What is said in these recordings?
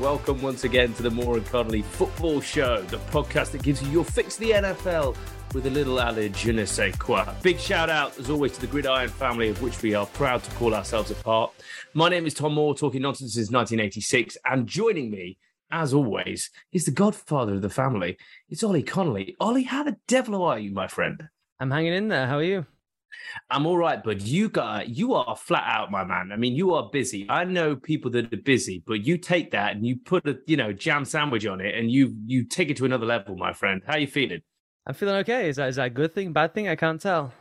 Welcome once again to the Moore and Connolly Football Show, the podcast that gives you your fix the NFL with a little added je ne sais quoi. Big shout out, as always, to the Gridiron family, of which we are proud to call ourselves a part. My name is Tom Moore, talking nonsense since 1986, and joining me, as always, is the godfather of the family. It's Ollie Connolly. Ollie, how the devil are you, my friend? I'm hanging in there. How are you? I'm all right, but you got you are flat out, my man. I mean, you are busy. I know people that are busy, but you take that and you put a you know jam sandwich on it, and you you take it to another level, my friend. How you feeling? I'm feeling okay. Is that is that a good thing, bad thing? I can't tell.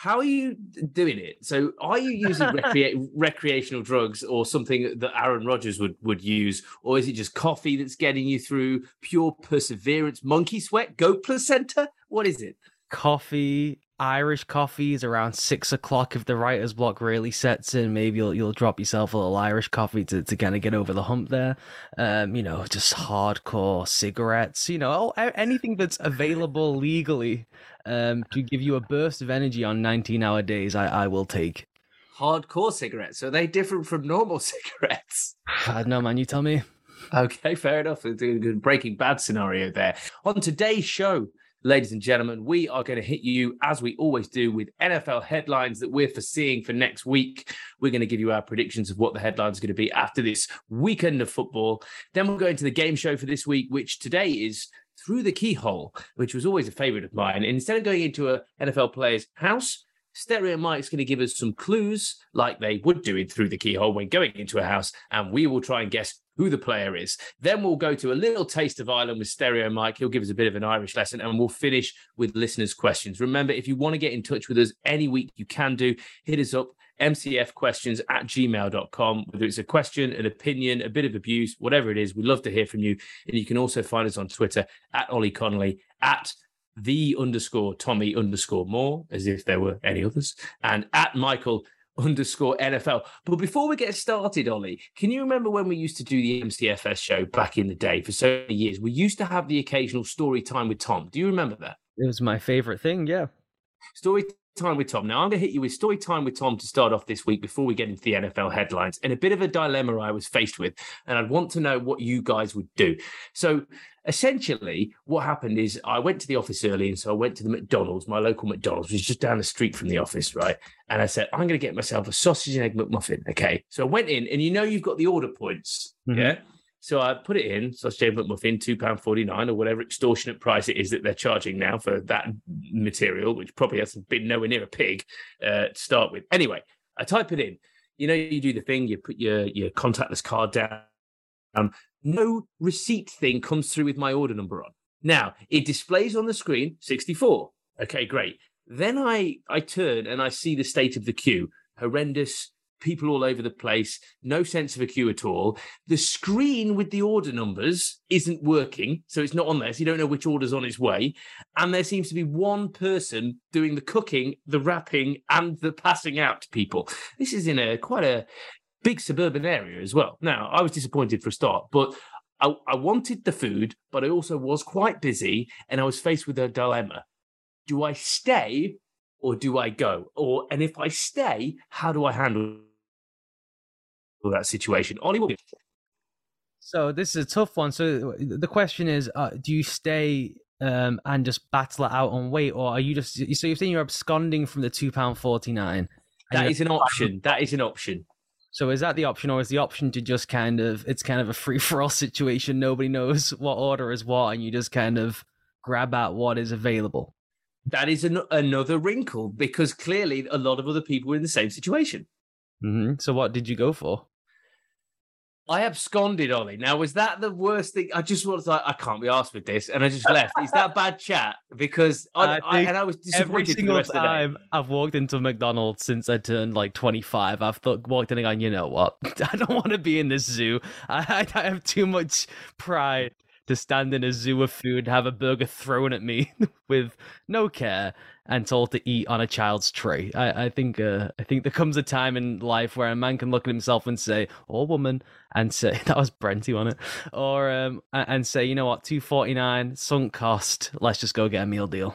How are you doing it? So, are you using recre- recreational drugs or something that Aaron Rodgers would would use, or is it just coffee that's getting you through? Pure perseverance, monkey sweat, goat placenta. What is it? Coffee, Irish coffees around six o'clock if the writer's block really sets in. Maybe you'll you'll drop yourself a little Irish coffee to, to kind of get over the hump there. Um, you know, just hardcore cigarettes. You know, anything that's available legally um, to give you a burst of energy on 19 hour days, I, I will take. Hardcore cigarettes. Are they different from normal cigarettes? I don't know, man. You tell me. Okay, fair enough. a good Breaking Bad scenario there. On today's show, ladies and gentlemen, we are going to hit you as we always do with NFL headlines that we're foreseeing for next week. We're going to give you our predictions of what the headlines are going to be after this weekend of football. Then we'll go into the game show for this week, which today is through the keyhole, which was always a favorite of mine. And instead of going into a NFL player's house, Stereo Mike's going to give us some clues, like they would do in Through the Keyhole when going into a house, and we will try and guess who the player is. Then we'll go to a little taste of Ireland with Stereo Mike. He'll give us a bit of an Irish lesson, and we'll finish with listeners' questions. Remember, if you want to get in touch with us any week, you can do. Hit us up, mcfquestions at gmail.com. Whether it's a question, an opinion, a bit of abuse, whatever it is, we'd love to hear from you. And you can also find us on Twitter at Ollie Connolly, at the underscore Tommy underscore Moore, as if there were any others, and at Michael underscore NFL. But before we get started, Ollie, can you remember when we used to do the MCFS show back in the day for so many years? We used to have the occasional story time with Tom. Do you remember that? It was my favorite thing, yeah. Story time with Tom. Now I'm going to hit you with story time with Tom to start off this week before we get into the NFL headlines and a bit of a dilemma I was faced with, and I'd want to know what you guys would do. So essentially, what happened is I went to the office early, and so I went to the McDonald's, my local McDonald's, which is just down the street from the office, right? And I said I'm going to get myself a sausage and egg McMuffin. Okay, so I went in, and you know you've got the order points, mm-hmm. yeah. So I put it in, sausage egg McMuffin, £2.49 or whatever extortionate price it is that they're charging now for that material, which probably hasn't been nowhere near a pig uh, to start with. Anyway, I type it in. You know, you do the thing, you put your, your contactless card down. Um, no receipt thing comes through with my order number on. Now, it displays on the screen 64. Okay, great. Then I, I turn and I see the state of the queue. Horrendous, people all over the place, no sense of a queue at all. The screen with the order numbers isn't working, so it's not on there. So you don't know which order's on its way. And there seems to be one person doing the cooking, the wrapping, and the passing out to people. This is in a quite a big suburban area as well. Now, I was disappointed for a start, but I, I wanted the food, but I also was quite busy and I was faced with a dilemma. Do I stay or do I go? Or and if I stay, how do I handle that situation. Ollie, so this is a tough one. So the question is, uh, do you stay um, and just battle it out on weight, or are you just so you're saying you're absconding from the two pound forty nine? That is an option. That is an option. So is that the option, or is the option to just kind of it's kind of a free for all situation? Nobody knows what order is what, and you just kind of grab at what is available. That is an, another wrinkle because clearly a lot of other people were in the same situation. Mm-hmm. So what did you go for? I absconded, Ollie. Now, was that the worst thing? I just was like, I can't be asked with this, and I just left. Is that bad chat? Because I, I, I and I was disappointed. Every single time I've walked into McDonald's since I turned like 25, I've thought, walked in and gone, you know what? I don't want to be in this zoo. I, I have too much pride to stand in a zoo of food, have a burger thrown at me with no care, and told to eat on a child's tray. I, I think uh, I think there comes a time in life where a man can look at himself and say, or woman, and say that was Brenty on it, or um, and say, you know what, two forty nine sunk cost. Let's just go get a meal deal.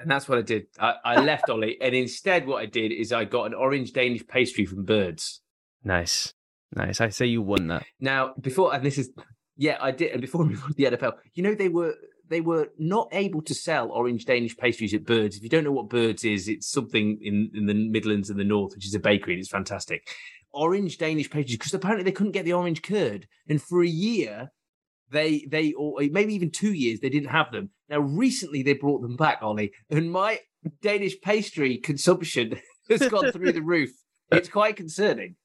And that's what I did. I, I left Ollie, and instead, what I did is I got an orange Danish pastry from Birds. Nice. Nice. I say you won that. Now, before and this is yeah, I did. And before we on to the NFL, you know they were they were not able to sell orange Danish pastries at Birds. If you don't know what Birds is, it's something in, in the Midlands and the North, which is a bakery, and it's fantastic. Orange Danish pastries, because apparently they couldn't get the orange curd, and for a year, they they or maybe even two years they didn't have them. Now recently they brought them back, Ollie, and my Danish pastry consumption has gone through the roof. It's quite concerning.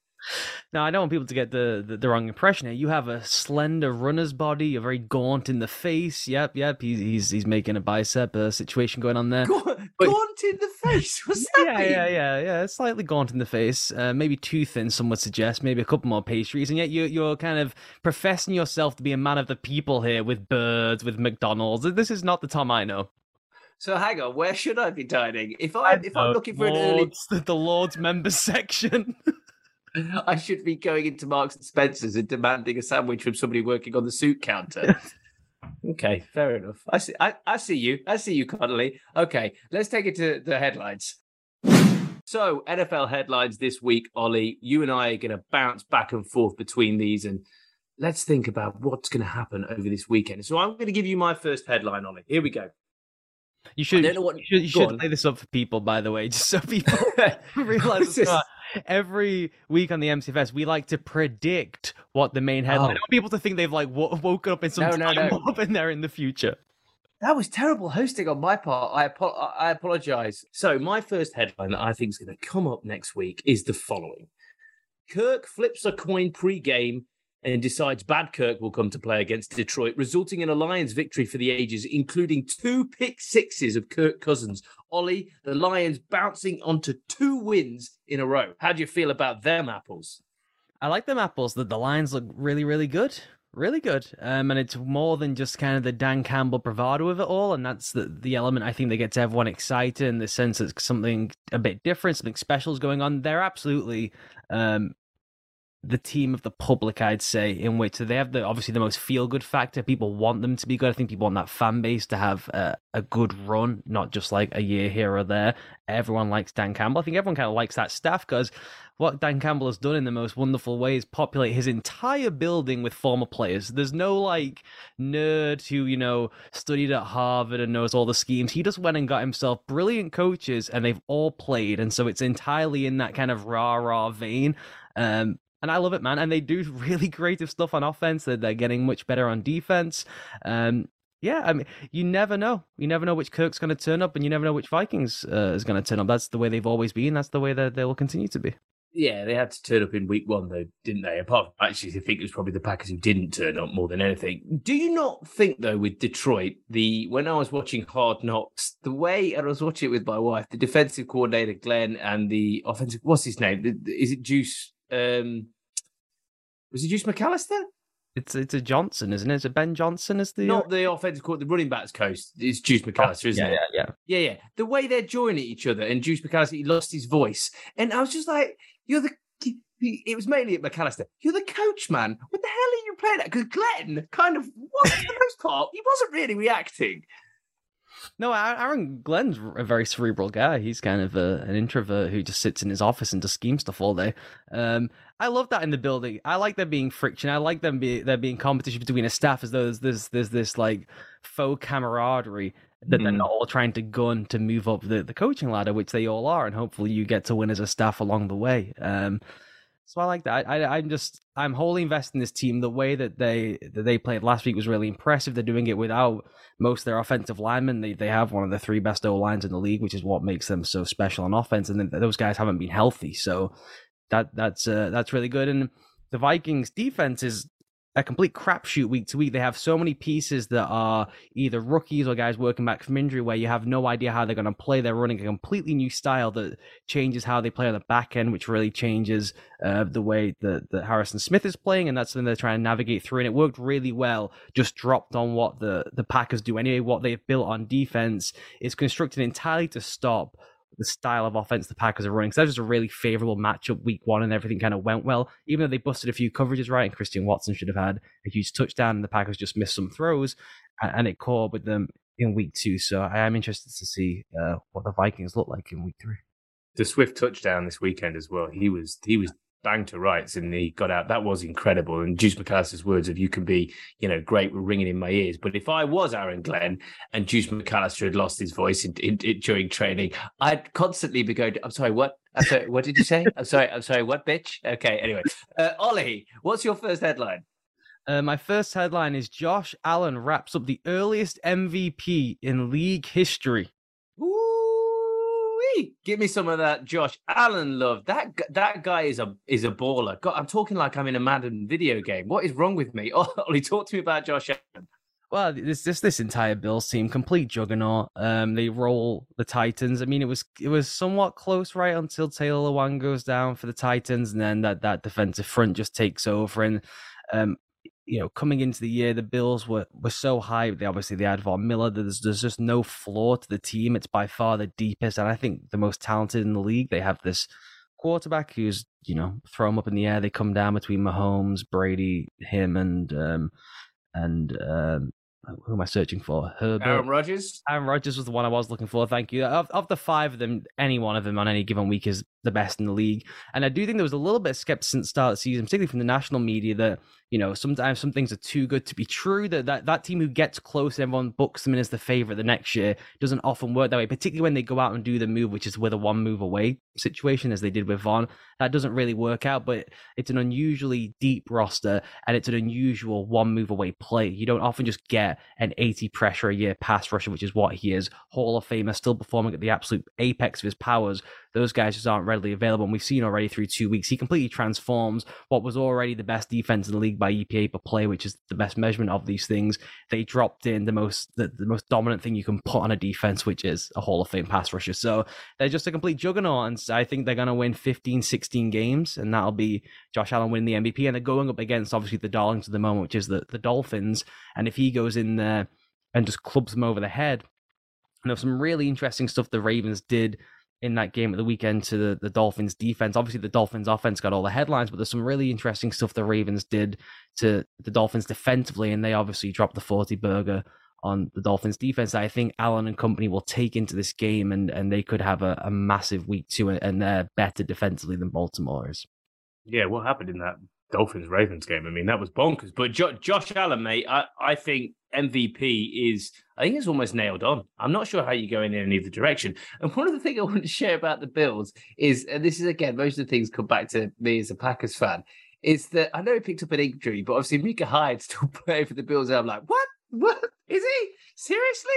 Now I don't want people to get the, the, the wrong impression here. You have a slender runner's body. You're very gaunt in the face. Yep, yep. He's he's, he's making a bicep uh, situation going on there. Gaunt, gaunt in the face. What's that yeah, mean? yeah, yeah, yeah. Slightly gaunt in the face. Uh, maybe too thin. Some would suggest. Maybe a couple more pastries, and yet you're you're kind of professing yourself to be a man of the people here with birds, with McDonald's. This is not the Tom I know. So hang on, where should I be dining? If I if I'm looking for an early, the, the Lord's members section. I should be going into Marks and Spencers and demanding a sandwich from somebody working on the soup counter. okay, fair enough. I see. I, I see you. I see you, Connolly. Okay, let's take it to the headlines. So, NFL headlines this week, Ollie. You and I are going to bounce back and forth between these, and let's think about what's going to happen over this weekend. So, I'm going to give you my first headline, Ollie. Here we go. You should, I don't know what- you should, you should lay this up for people, by the way, just so people realize it's not. Every week on the MCFS, we like to predict what the main headline. Oh. I want people to think they've like wo- woken up in some No, no, time no. warp in there in the future. That was terrible hosting on my part. I apo- I apologize. So my first headline that I think is going to come up next week is the following: Kirk flips a coin pre-game and decides bad Kirk will come to play against Detroit, resulting in a Lions victory for the ages, including two pick sixes of Kirk Cousins. Ollie, the Lions bouncing onto two wins in a row. How do you feel about them apples? I like them apples. The, the Lions look really, really good. Really good. Um, and it's more than just kind of the Dan Campbell bravado of it all. And that's the, the element I think that gets everyone excited in the sense that something a bit different, something special is going on. They're absolutely um, the team of the public, I'd say, in which they have the obviously the most feel good factor. People want them to be good. I think people want that fan base to have a, a good run, not just like a year here or there. Everyone likes Dan Campbell. I think everyone kind of likes that staff because what Dan Campbell has done in the most wonderful way is populate his entire building with former players. There's no like nerd who, you know, studied at Harvard and knows all the schemes. He just went and got himself brilliant coaches and they've all played. And so it's entirely in that kind of rah rah vein. Um, and I love it, man. And they do really creative stuff on offense. They're, they're getting much better on defense. Um, yeah, I mean, you never know. You never know which Kirk's going to turn up, and you never know which Vikings uh, is going to turn up. That's the way they've always been. That's the way that they will continue to be. Yeah, they had to turn up in week one, though, didn't they? Apart from actually, I think it was probably the Packers who didn't turn up more than anything. Do you not think, though, with Detroit, the when I was watching Hard Knocks, the way I was watching it with my wife, the defensive coordinator Glenn and the offensive, what's his name? Is it Juice? Um, was it Juice McAllister? It's it's a Johnson, isn't it? it? Is a Ben Johnson? Is the Not the offensive court, the running backs coach. It's Juice McAllister, isn't yeah, it? yeah, yeah. Yeah, yeah. The way they're joining each other, and Juice McAllister, he lost his voice, and I was just like, "You're the." It was mainly at McAllister. You're the coach, man. What the hell are you playing at? Because Glenn kind of was for the most part. He wasn't really reacting. No, Aaron Glenn's a very cerebral guy. He's kind of a, an introvert who just sits in his office and just schemes stuff all day. Um, I love that in the building. I like there being friction. I like them be there being competition between a staff as though there's there's, there's this like faux camaraderie that they're Mhm. not all trying to gun to move up the, the coaching ladder, which they all are, and hopefully you get to win as a staff along the way. Um, so I like that. I, I'm just I'm wholly invested in this team. The way that they that they played last week was really impressive. They're doing it without most of their offensive linemen. They they have one of the three best O lines in the league, which is what makes them so special on offense. And then those guys haven't been healthy, so that that's uh, that's really good. And the Vikings defense is a complete crapshoot week to week. They have so many pieces that are either rookies or guys working back from injury where you have no idea how they're going to play. They're running a completely new style that changes how they play on the back end, which really changes uh, the way that, that Harrison Smith is playing. And that's something they're trying to navigate through. And it worked really well, just dropped on what the, the Packers do anyway. What they've built on defense is constructed entirely to stop the style of offense the Packers are running. So that was just a really favorable matchup week one, and everything kind of went well. Even though they busted a few coverages right, and Christian Watson should have had a huge touchdown, and the Packers just missed some throws, and it caught with them in week two. So I am interested to see uh, what the Vikings look like in week three. The Swift touchdown this weekend as well. He was he was bang to rights and he got out. That was incredible. And Juice McAllister's words of you can be, you know, great were ringing in my ears. But if I was Aaron Glenn and Juice McAllister had lost his voice in, in, in, during training, I'd constantly be going, I'm sorry, what? I'm sorry, what did you say? I'm sorry, I'm sorry, what bitch? Okay, anyway. Uh, Ollie, what's your first headline? Uh, my first headline is Josh Allen wraps up the earliest MVP in league history. Give me some of that Josh Allen love. That that guy is a is a baller. God, I'm talking like I'm in a Madden video game. What is wrong with me? Oh, Ollie, talk to me about Josh Allen. Well, this this this entire Bills team, complete juggernaut. Um, they roll the Titans. I mean, it was it was somewhat close right until Taylor Lewan goes down for the Titans, and then that that defensive front just takes over. And um, you know, coming into the year, the Bills were were so high. They obviously they had Von Miller. There's there's just no flaw to the team. It's by far the deepest, and I think the most talented in the league. They have this quarterback who's you know throw them up in the air. They come down between Mahomes, Brady, him, and um, and um, who am I searching for? Herbert. Aaron Rodgers. Aaron Rodgers was the one I was looking for. Thank you. Of, of the five of them, any one of them on any given week is the best in the league. And I do think there was a little bit of skepticism start of the season, particularly from the national media, that you know sometimes some things are too good to be true. That that, that team who gets close, and everyone books them in as the favorite the next year, doesn't often work that way. Particularly when they go out and do the move, which is with a one move away situation, as they did with Von. That doesn't really work out, but it's an unusually deep roster and it's an unusual one move away play. You don't often just get an 80 pressure a year pass rusher, which is what he is. Hall of Famer, still performing at the absolute apex of his powers those guys just aren't readily available. And we've seen already through two weeks, he completely transforms what was already the best defense in the league by EPA per play, which is the best measurement of these things. They dropped in the most the, the most dominant thing you can put on a defense, which is a Hall of Fame pass rusher. So they're just a complete juggernaut. And I think they're going to win 15, 16 games, and that'll be Josh Allen winning the MVP. And they're going up against obviously the darlings of the moment, which is the, the Dolphins. And if he goes in there and just clubs them over the head, and there's some really interesting stuff the Ravens did in that game at the weekend to the, the Dolphins defense. Obviously, the Dolphins offense got all the headlines, but there's some really interesting stuff the Ravens did to the Dolphins defensively, and they obviously dropped the 40 burger on the Dolphins defense. I think Allen and company will take into this game, and, and they could have a, a massive week two, and they're better defensively than Baltimore is. Yeah, what happened in that Dolphins Ravens game? I mean, that was bonkers. But jo- Josh Allen, mate, I, I think MVP is, I think it's almost nailed on. I'm not sure how you go in either direction. And one of the things I want to share about the Bills is, and this is again, most of the things come back to me as a Packers fan, is that I know he picked up an injury, but obviously Micah Hyde still playing for the Bills. And I'm like, what? What is he seriously?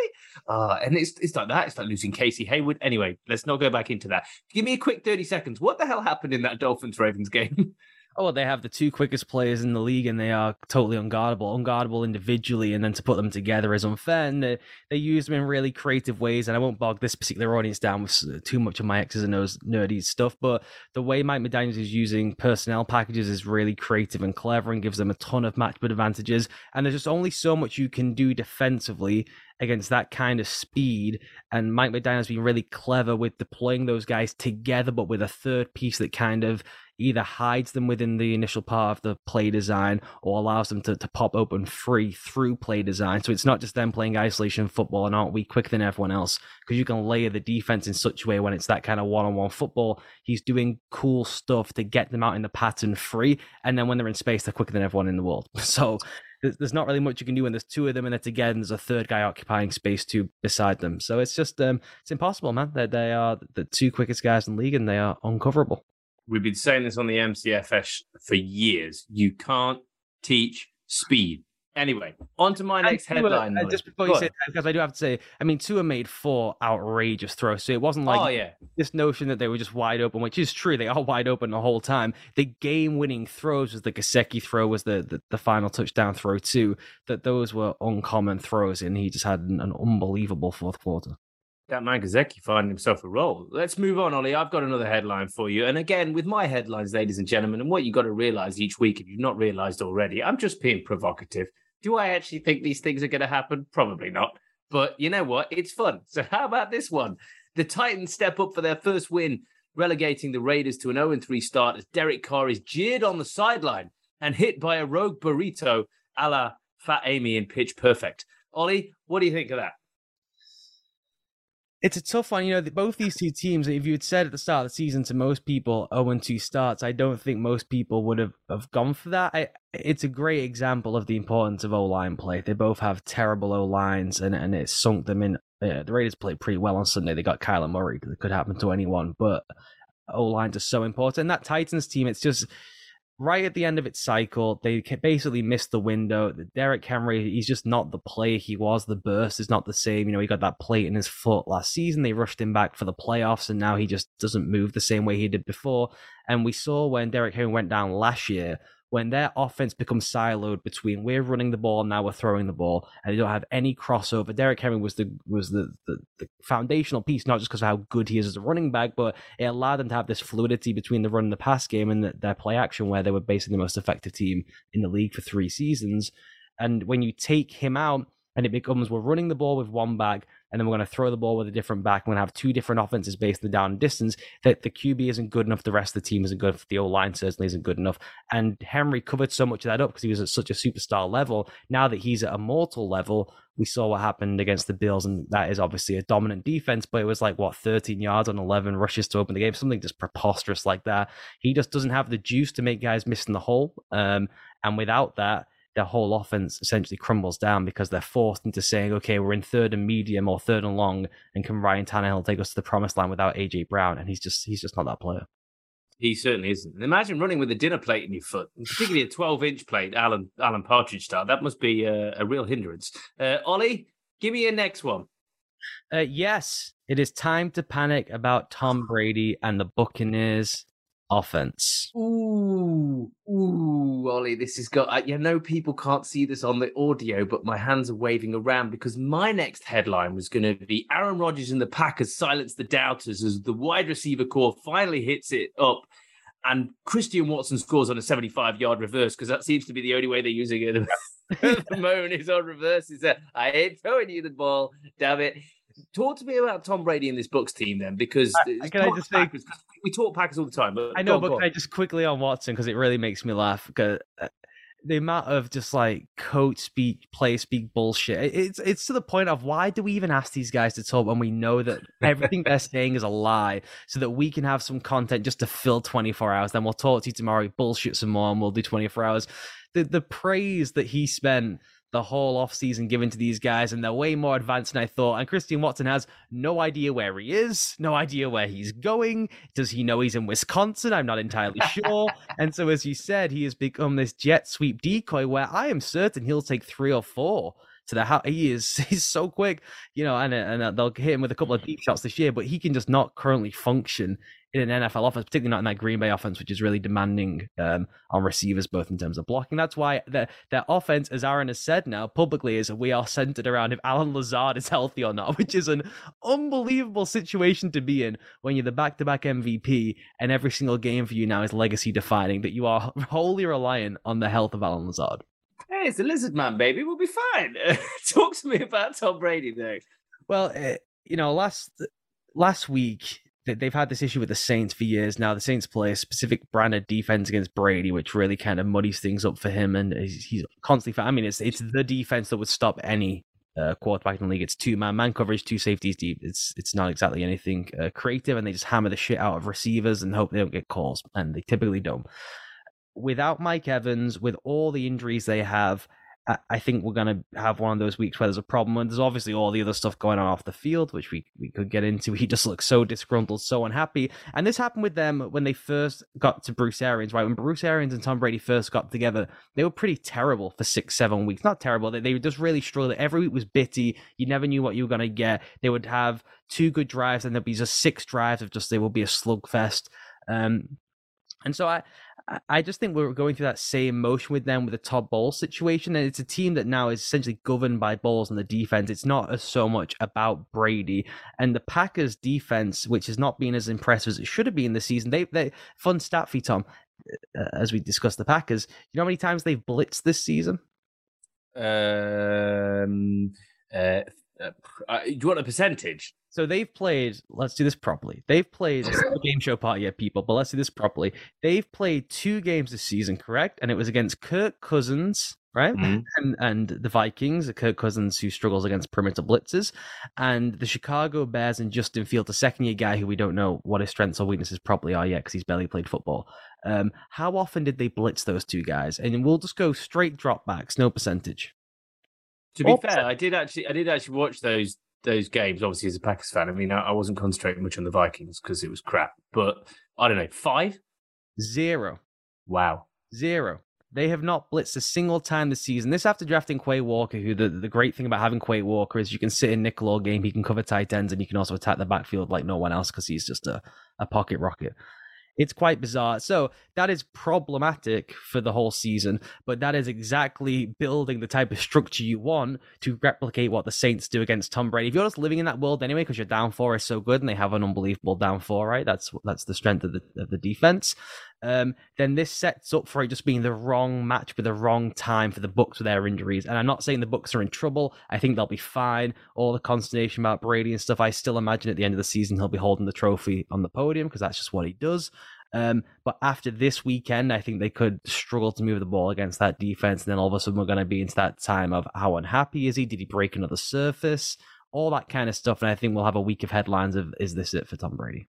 Uh, and it's it's like that. It's like losing Casey Hayward. Anyway, let's not go back into that. Give me a quick thirty seconds. What the hell happened in that Dolphins Ravens game? oh, well, they have the two quickest players in the league and they are totally unguardable, unguardable individually, and then to put them together is unfair. And they, they use them in really creative ways. And I won't bog this particular audience down with uh, too much of my X's and O's nerdy stuff, but the way Mike McDaniels is using personnel packages is really creative and clever and gives them a ton of matchup advantages. And there's just only so much you can do defensively against that kind of speed. And Mike McDaniel's been really clever with deploying those guys together, but with a third piece that kind of either hides them within the initial part of the play design or allows them to, to pop open free through play design. So it's not just them playing isolation football and aren't we quicker than everyone else because you can layer the defense in such a way when it's that kind of one on one football. He's doing cool stuff to get them out in the pattern free. And then when they're in space, they're quicker than everyone in the world. So there's not really much you can do when there's two of them and it's again there's a third guy occupying space two beside them. So it's just um it's impossible, man. They they are the two quickest guys in the league and they are uncoverable. We've been saying this on the MCFS for years. You can't teach speed. Anyway, on to my next Tua, headline. Uh, just before Go you say that, because I do have to say, I mean, Tua made four outrageous throws. So it wasn't like oh, yeah. this notion that they were just wide open, which is true. They are wide open the whole time. The game winning throws was the Gesicki throw, was the, the, the, final touchdown throw, too. That those were uncommon throws, and he just had an, an unbelievable fourth quarter that man Gesicki finding himself a role. Let's move on, Ollie. I've got another headline for you. And again, with my headlines, ladies and gentlemen, and what you've got to realize each week, if you've not realized already, I'm just being provocative. Do I actually think these things are going to happen? Probably not. But you know what? It's fun. So how about this one? The Titans step up for their first win, relegating the Raiders to an 0 3 start as Derek Carr is jeered on the sideline and hit by a rogue burrito a la Fat Amy in Pitch Perfect. Ollie, what do you think of that? It's a tough one. You know, both these two teams, if you had said at the start of the season to most people, 0 2 starts, I don't think most people would have, have gone for that. I, it's a great example of the importance of O line play. They both have terrible O lines, and, and it sunk them in. Yeah, the Raiders played pretty well on Sunday. They got Kyler Murray. It could happen to anyone, but O lines are so important. And that Titans team, it's just right at the end of its cycle, they basically missed the window. Derrick Henry, he's just not the player he was. The burst is not the same. You know, he got that plate in his foot last season. They rushed him back for the playoffs, and now he just doesn't move the same way he did before. And we saw when Derrick Henry went down last year, when their offense becomes siloed between we're running the ball now we're throwing the ball and they don't have any crossover. Derrick Henry was the was the, the, the foundational piece, not just because of how good he is as a running back, but it allowed them to have this fluidity between the run and the pass game and the, their play action, where they were basically the most effective team in the league for three seasons. And when you take him out, and it becomes we're running the ball with one back and then we're going to throw the ball with a different back. We're going to have two different offenses based on the down distance. That the QB isn't good enough, the rest of the team isn't good. Enough. The O line certainly isn't good enough. And Henry covered so much of that up because he was at such a superstar level. Now that he's at a mortal level, we saw what happened against the Bills, and that is obviously a dominant defense. But it was like what 13 yards on 11 rushes to open the game, something just preposterous like that. He just doesn't have the juice to make guys miss in the hole. Um, and without that, their whole offense essentially crumbles down because they're forced into saying, okay, we're in third and medium or third and long, and can Ryan Tannehill take us to the promised land without AJ Brown? And he's just he's just not that player. He certainly isn't. And imagine running with a dinner plate in your foot, particularly a 12 inch plate, Alan Alan Partridge style. That must be a, a real hindrance. Uh, Ollie, give me your next one. Uh, yes, it is time to panic about Tom Brady and the Buccaneers offense. Ooh, ooh, Ollie, this has got. Uh, you know, people can't see this on the audio, but my hands are waving around because my next headline was going to be Aaron Rodgers and the Packers silence the doubters as the wide receiver corps finally hits it up. And Christian Watson scores on a 75 yard reverse because that seems to be the only way they're using it at the moment is on reverse. Is that I ain't throwing you the ball, damn it. Talk to me about Tom Brady and this Bucs team then, because I, can I just say we talk Packers all the time. But I know, on, but can I just quickly on Watson because it really makes me laugh because uh, the amount of just like coach speak, play speak bullshit. It's it's to the point of why do we even ask these guys to talk when we know that everything they're saying is a lie, so that we can have some content just to fill 24 hours. Then we'll talk to you tomorrow, bullshit some more, and we'll do 24 hours. The the praise that he spent the whole offseason given to these guys, and they're way more advanced than I thought. And Christian Watson has no idea where he is, no idea where he's going. Does he know he's in Wisconsin? I'm not entirely sure. and so, as you said, he has become this jet sweep decoy where I am certain he'll take three or four to the house. He is he's so quick, you know, and and uh, they'll hit him with a couple of deep shots this year, but he can just not currently function in an NFL offense, particularly not in that Green Bay offense, which is really demanding um, on receivers, both in terms of blocking. That's why their, their offense, as Aaron has said now publicly, is we are centered around if Allen Lazard is healthy or not, which is an unbelievable situation to be in when you're the back to back MVP and every single game for you now is legacy defining, that you are wholly reliant on the health of Allen Lazard. Hey, it's the lizard man, baby. We'll be fine. Talk to me about Tom Brady, though. Well, uh, you know, last last week they've had this issue with the Saints for years now. The Saints play a specific brand of defense against Brady, which really kind of muddies things up for him, and he's, constantly. I mean, it's it's the defense that would stop any uh, quarterback in the league. It's two man man coverage, two safeties deep. It's it's not exactly anything uh, creative, and they just hammer the shit out of receivers and hope they don't get calls, and they typically don't. Without Mike Evans, with all the injuries they have, I think we're going to have one of those weeks where there's a problem. And there's obviously all the other stuff going on off the field, which we, we could get into. He just looks so disgruntled, so unhappy. And this happened with them when they first got to Bruce Arians, right? When Bruce Arians and Tom Brady first got together, they were pretty terrible for six, seven weeks. Not terrible. They, they just really struggled. Every week was bitty. You never knew what you were going to get. They would have two good drives, and there'd be just six drives of just, they will be a slugfest. Um, and so I, I just think we're going through that same motion with them with the Todd Bowles situation. And it's a team that now is essentially governed by Bowles and the defense. It's not so much about Brady. And the Packers defense, which has not been as impressive as it should have been this season, they, they fun stat for you, Tom, uh, as we discussed the Packers. You know how many times they've blitzed this season? Um, uh, Uh, uh, do you want a percentage? So they've played. Let's do this properly. They've played. It's not a game show part yet, people. But let's do this properly. They've played two games this season, correct? And it was against Kirk Cousins, right? Mhm. And and the Vikings, Kirk Cousins, who struggles against perimeter blitzes, and the Chicago Bears and Justin Fields, a second year guy who we don't know what his strengths or weaknesses probably are yet because he's barely played football. Um, how often did they blitz those two guys? And we'll just go straight dropbacks, no percentage. To be Oh, fair, I did actually, I did actually watch those those games. Obviously, as a Packers fan, I mean, I, I wasn't concentrating much on the Vikings because it was crap. But I don't know, five, zero, Wow. Zero. They have not blitzed a single time this season. This after drafting Quay Walker, who the, the great thing about having Quay Walker is you can sit in nickel all game, he can cover tight ends, and you can also attack the backfield like no one else because he's just a, a pocket rocket. It's quite bizarre. So that is problematic for the whole season, but that is exactly building the type of structure you want to replicate what the Saints do against Tom Brady. If you're just living in that world anyway, because your down four is so good and they have an unbelievable down four, right? That's that's the strength of the of the defense. Um, then this sets up for it just being the wrong match with the wrong time for the Bucs with their injuries. And I'm not saying the Bucs are in trouble. I think they'll be fine. All the consternation about Brady and stuff, I still imagine at the end of the season he'll be holding the trophy on the podium because that's just what he does. Um, but after this weekend, I think they could struggle to move the ball against that defense. And then all of a sudden, we're going to be into that time of how unhappy is he? Did he break another surface? All that kind of stuff. And I think we'll have a week of headlines of is this it for Tom Brady?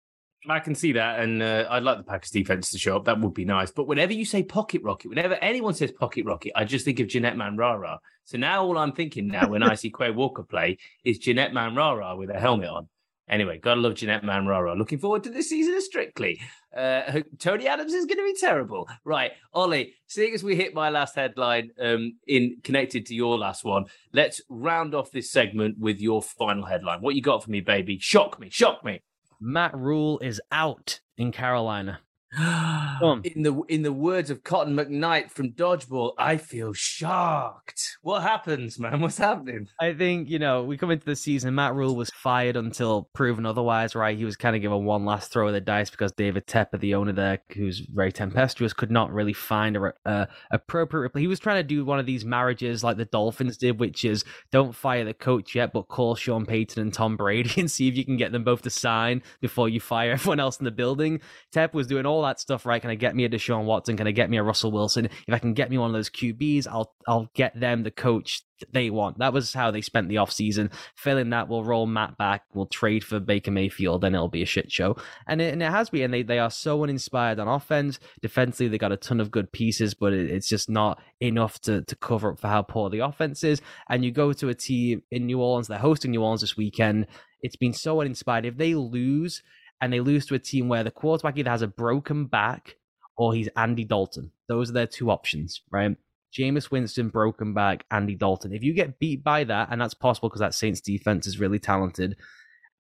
I can see that, and uh, I'd like the Packers defense to show up. That would be nice. But whenever you say pocket rocket, whenever anyone says pocket rocket, I just think of Janette Manrara. So now all I'm thinking now when I see Quay Walker play is Janette Manrara with a helmet on. Anyway, gotta love Janette Manrara. Looking forward to this season of Strictly. Uh, Tony Adams is going to be terrible, right? Ollie, seeing as we hit my last headline, um, in connected to your last one, let's round off this segment with your final headline. What you got for me, baby? Shock me, shock me. Matt Rhule is out in Carolina. in the in the words of Cotton McKnight from Dodgeball, I feel shocked. What happens, man? What's happening? I think, you know, we come into the season, Matt Rhule was fired until proven otherwise, right? He was kind of given one last throw of the dice because David Tepper, the owner there, who's very tempestuous, could not really find a uh, appropriate. He was trying to do one of these marriages like the Dolphins did, which is don't fire the coach yet, but call Sean Payton and Tom Brady and see if you can get them both to sign before you fire everyone else in the building. Tepper was doing all that stuff right. Can I get me a Deshaun Watson? Can I get me a Russell Wilson? If I can get me one of those QBs, I'll I'll get them the coach they want. That was how they spent the offseason. Failing that, we'll roll Matt back, we'll trade for Baker Mayfield, and it'll be a shit show. And it, and it has been. And they, they are so uninspired on offense. Defensively, they got a ton of good pieces, but it, it's just not enough to, to cover up for how poor the offense is. And you go to a team in New Orleans, they're hosting New Orleans this weekend. It's been so uninspired. If they lose, and they lose to a team where the quarterback either has a broken back or he's Andy Dalton. Those are their two options, right? Jameis Winston, broken back, Andy Dalton. If you get beat by that, and that's possible because that Saints defense is really talented.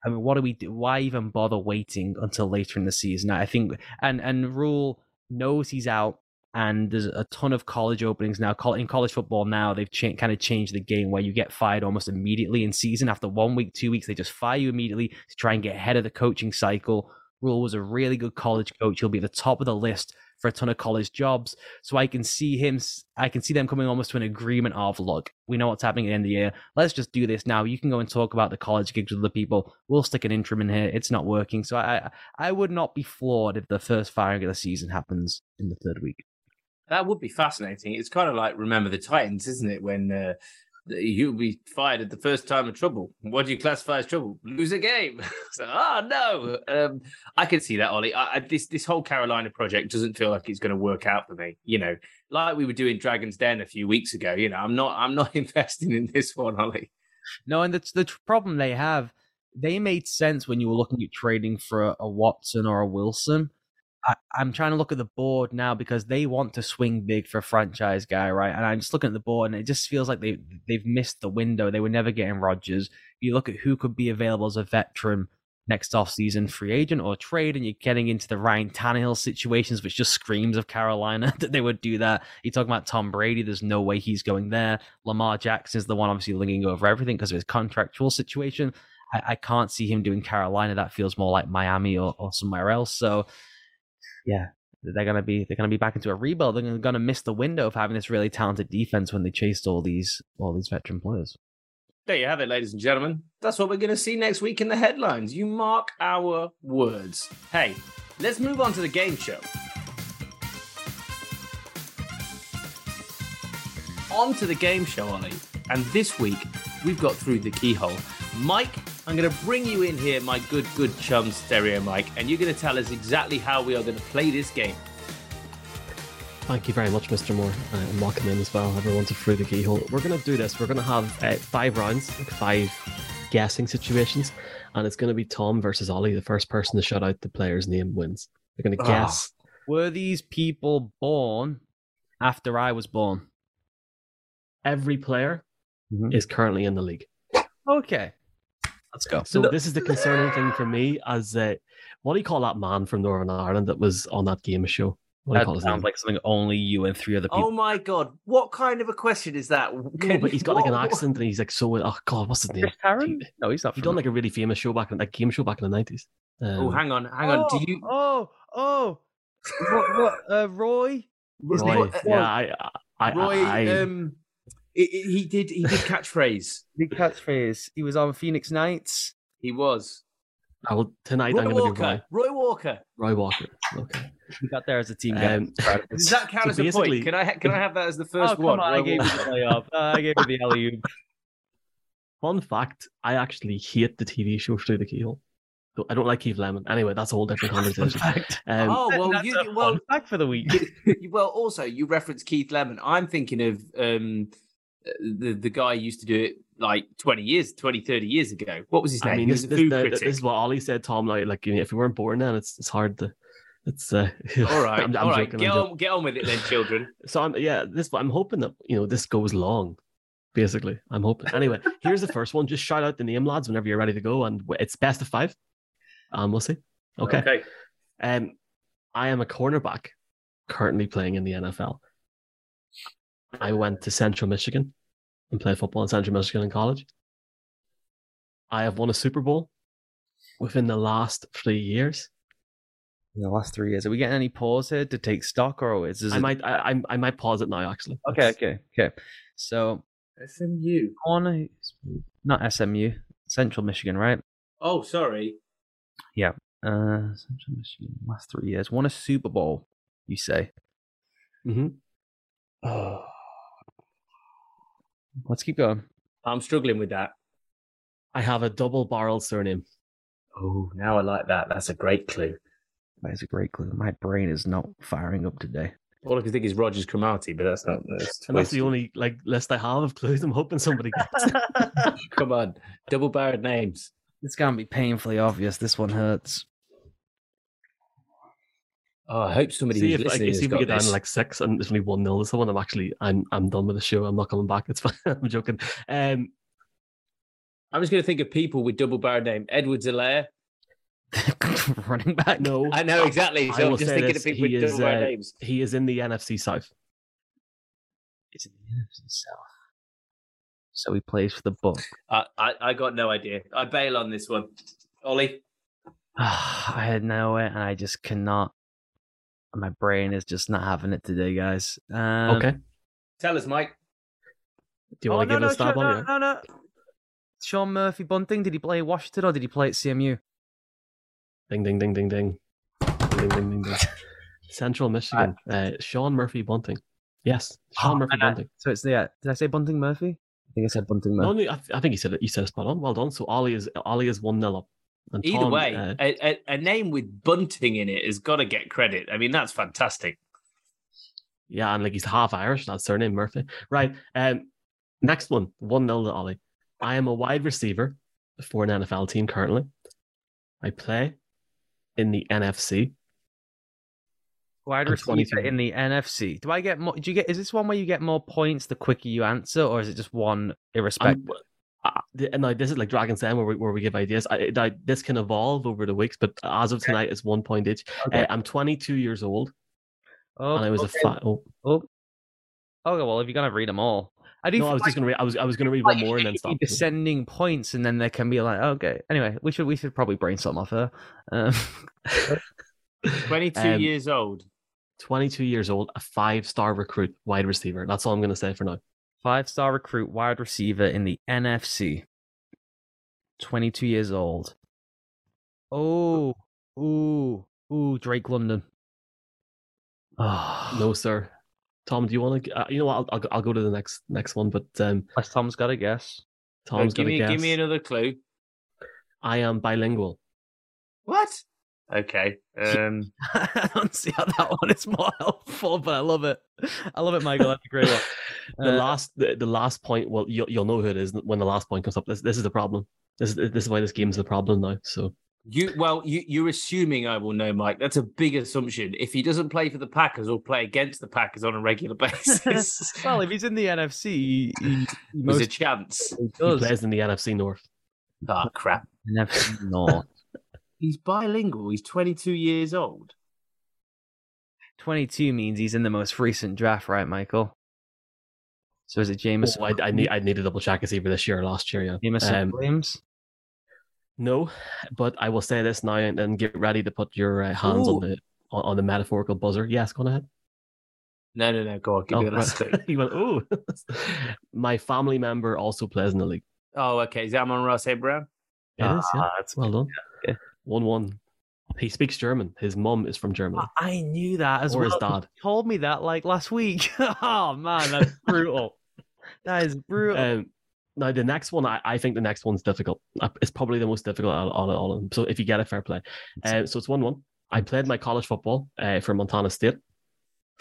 I mean, what do we do? Why even bother waiting until later in the season? I think, and and Rhule knows he's out, and there's a ton of college openings now. In college football now, they've cha- kind of changed the game where you get fired almost immediately in season. After one week, two weeks, they just fire you immediately to try and get ahead of the coaching cycle. Rhule was a really good college coach. He'll be at the top of the list for a ton of college jobs. So I can see him, I can see them coming almost to an agreement of, look, we know what's happening at the end of the year. Let's just do this now. You can go and talk about the college gigs with the people. We'll stick an interim in here. It's not working. So I, I would not be floored if the first firing of the season happens in the third week. That would be fascinating. It's kind of like remember the Titans, isn't it? When uh, you'll be fired at the first time of trouble. What do you classify as trouble? Lose a game. so, oh no, um, I can see that, Ollie. I, I, this this whole Carolina project doesn't feel like it's going to work out for me. You know, like we were doing Dragon's Den a few weeks ago. You know, I'm not I'm not investing in this one, Ollie. No, and that's the problem they have. They made sense when you were looking at trading for a, a Watson or a Wilson. I, am trying to look at the board now because they want to swing big for franchise guy, right? And I'm just looking at the board, and it just feels like they they've missed the window. They were never getting Rodgers. You look at who could be available as a veteran next offseason free agent or trade, and you're getting into the Ryan Tannehill situations, which just screams of Carolina that they would do that. You're talking about Tom Brady. There's no way he's going there. Lamar Jackson is the one obviously linking over everything because of his contractual situation. I, I, can't see him doing Carolina. That feels more like Miami or, or somewhere else. So yeah, they're gonna be they're gonna be back into a rebuild. They're gonna miss the window of having this really talented defense when they chased all these all these veteran players. There you have it, ladies and gentlemen. That's what we're going to see next week in the headlines. You mark our words. Hey, let's move on to the game show. On to the game show, Ollie. And this week, we've got through the keyhole. Mike, I'm going to bring you in here, my good, good chum, Stereo Mike, and you're going to tell us exactly how we are going to play this game. Thank you very much, Mr. Moore, uh, and welcome in as well, everyone to Through the Keyhole. We're going to do this. We're going to have uh, five rounds, like five guessing situations, and it's going to be Tom versus Ollie. The first person to shout out the player's name wins. They're going to Ah. guess. Were these people born after I was born? Every player Mhm. is currently in the league. Okay. Let's go. So this is the concerning thing for me as uh, what do you call that man from Northern Ireland that was on that game show? What That sounds name? like something only you and three other people. Oh my God. What kind of a question is that? No, but he's got like an what- accent and he's like so. Oh God, what's his name? Chris Tarrant? He, No, he's not. he done like a really famous show back in like game show back in the nineties. Um, Oh, hang on, hang on. Oh, Do you. Oh, oh, what, what, uh, Roy? His Roy, name- Roy- yeah, I, I, I, Roy, I, um, i- i- he did he did catchphrase. Big catchphrase. He was on Phoenix Nights. He was. I will tonight. Roy I'm going to be Walker. Roy, Roy Walker. Roy Walker. Okay. We got there as a team. guy. Um, Does that count So as a basically- point? Can I ha- can I have that as the oh, first come one? on. I gave you the layup. Uh, I gave you the alley. Fun fact: I actually hate the TV show Through the Keyhole. So I don't like Keith Lemon. Anyway, that's a whole different Fun conversation. fact. Um, oh well, you, well, fun fact for the week. you- well. Also, you referenced Keith Lemon. I'm thinking of um, the the guy used to do it like 20 years, 20, 30 years ago. What was his name? I mean, this, this, food the- critic. this is what Ollie said. Tom, like, like you know, if we weren't born then, it's it's hard to. It's uh, all right, I'm, I'm all right. joking, Get I'm joking. on, get on with it then, children. So I'm yeah, this I'm hoping that you know this goes long. Basically, I'm hoping. Anyway, here's the first one. Just shout out the name, lads, whenever you're ready to go, and it's best of five. Um, we'll see. Okay. Okay. Um, I am a cornerback currently playing in the NFL. I went to Central Michigan and played football in Central Michigan in college. I have won a Super Bowl within the last three years. In the last three years, are we getting any pause here to take stock, or is, is I it... might, I, I, I might pause it now. Actually, Okay, Let's- okay, okay. So SMU. corner, not SMU, Central Michigan, right? Oh, sorry. Yeah, uh, Central Michigan, last three years, won a Super Bowl. You say? Mhm. Oh, let's keep going. I'm struggling with that. I have a double-barreled surname. Oh, now I like that. That's a great clue. That is a great clue. My brain is not firing up today. All I can think is Rodgers-Cromartie, but that's not. That's And that's the only like list I have of clues. I'm hoping somebody gets. Come on, double barreled names. This can't be painfully obvious. This one hurts. Oh, I hope somebody see who's if, like, see has if we got get down this. to like six and there's only one nil to someone. I'm actually I'm I'm done with the show. I'm not coming back. It's fine. I'm joking. Um, I'm just going to think of people with double barreled name. Edwards-Helaire. Running back. no, I know exactly. So I'm just thinking this, of people he with is, double barreled uh, names. he is in the NFC South. It's in the NFC South. So he plays for the book. I, I, I got no idea. I bail on this one. Ollie. I had no way, and I just cannot. My brain is just not having it today, guys. Um, okay. Tell us, Mike. Do you Oh, want to no, give it no, a stab no, on no, no, no. Sean Murphy Bunting, did he play Washington or did he play at CMU? Ding ding ding ding ding. Ding ding ding ding. Central Michigan. Uh, Sean Murphy Bunting. Yes, Sean Oh, Murphy and I- Bunting. So it's yeah. Did I say Bunting Murphy? I think I said Bunting No, Murphy. no, I, I think he said it. You said it spot on. Well done. So Ollie is Ollie is one nil up. And Either Tom, way, uh, a, a, a name with bunting in it has got to get credit. I mean, that's fantastic. Yeah, and like he's half Irish. That's surname Murphy. Right. Um, next one, one 0 to Ollie. I am a wide receiver for an NFL team currently. I play in the NFC. Wide receiver in the NFC. Do I get more? Do you get? Is this one where you get more points the quicker you answer, or is it just one irrespective? I'm- uh, and now this is like Dragon's Den where we, where we give ideas. I, I, this can evolve over the weeks, but as of tonight, it's one point each. Okay. Uh, I'm 22 years old, oh, and I was okay. a fi- oh, Oh. Okay, well, if you're gonna read them all, I do. no, I was like- just gonna read. I was I was gonna read like one more and then stop. be Descending points, and then there can be like, okay. Anyway, we should we should probably brainstorm off her. Um, 22 Um, years old. 22 years old, a five star recruit, wide receiver. That's all I'm gonna say for now. Five star recruit wide receiver in the NFC. 22 years old. Oh, ooh, ooh, Drake London. Oh, No, sir. Tom, do you want to? Uh, you know what? I'll, I'll I'll go to the next next one. But um, Unless Tom's got a guess. Tom's give gonna me guess. give me another clue. I am bilingual. What? Okay. Um, I don't see how that one is more helpful, but I love it. I love it, Michael. That's a great one. The Uh, last the, the last point. Well, you'll you'll know who it is when the last point comes up. This this is the problem. This is this is why this game's the problem now. So you well, you you're assuming I will know, Mike. That's a big assumption. If he doesn't play for the Packers or play against the Packers on a regular basis, well, if he's in the NFC, he, he, he there's a chance. he does. plays in the NFC North. Oh crap! NFC North. He's bilingual. He's 22 years old. 22 means he's in the most recent draft, right, Michael? So is it Jameson? Oh, I, I need I need to double check to see for this year or last year. Yeah. Jameson Um, Williams? No, but I will say this now and, and get ready to put your uh, hands Ooh. on the on, on the metaphorical buzzer. Yes, go on ahead. No, no, no. Go on. Give me Oh, the last right. he went, oh. My family member also plays in the league. Oh, okay. Is that Amon-Ra St. Brown? It is, yeah. Ah, that's Well done. Okay. 1 1. He speaks German. His mum is from Germany. I knew that as or well. his dad. You told me that like last week. oh man, that's brutal. that is brutal. Um, now, the next one, I, I think the next one's difficult. Uh, It's probably the most difficult out of all, of them. So if you get it, fair play. Uh, so it's 1 1. I played my college football uh, for Montana State.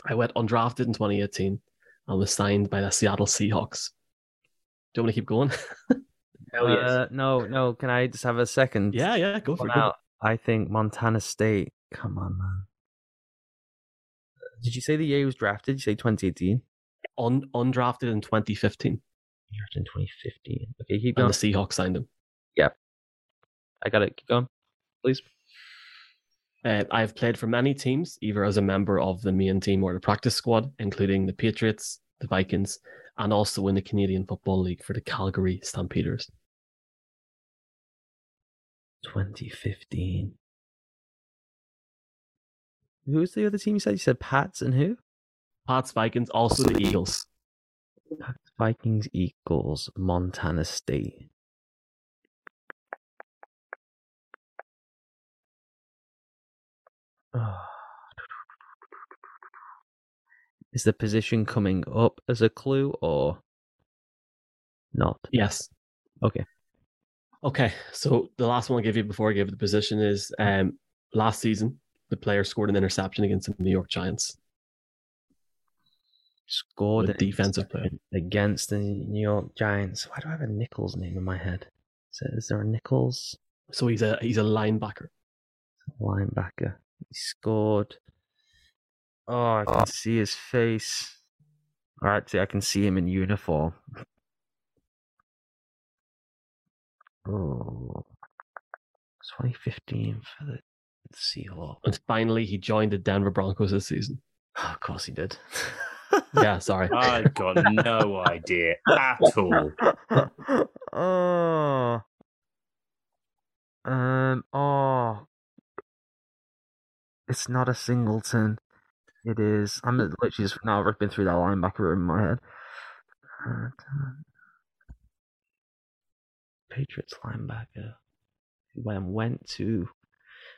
I went undrafted in 2018 and was signed by the Seattle Seahawks. Do you want me to keep going? Hell yes. Uh, no, no. Can I just have a second? yeah, yeah, go for One it. go. I think Montana State. Come on, man. Did you say the year he was drafted? Did you say 2018? Un- undrafted in 2015. Drafted in 2015. Okay, keep And going. the Seahawks signed him. Yeah. I got it. Keep going, please. Uh, I have played for many teams, either as a member of the main team or the practice squad, including the Patriots, the Vikings, and also in the Canadian Football League for the Calgary Stampeders. 2015. Who's the other team you said? You said Pats and who? Pats, Vikings, also the Eagles. Pats, Vikings, Eagles, Montana State. Is the position coming up as a clue or not? Yes. Okay. Okay. So the last one I'll give you before I give the position is um, last season, the player scored an interception against the New York Giants. Scored A defensive player. against the New York Giants. Why do I have a Nichols name in my head? Is there, is there a Nichols So he's a he's a linebacker. linebacker? He scored. Oh, I can see his face. All right, see, I can see him in uniform. Oh, 2015 for the Seahawks. And finally, he joined the Denver Broncos this season. of course he did. Yeah, sorry. I got no idea at all. oh. Um. Oh. It's not a singleton. It is. I'm literally just now ripping through that linebacker in my head. Patriots linebacker who went went to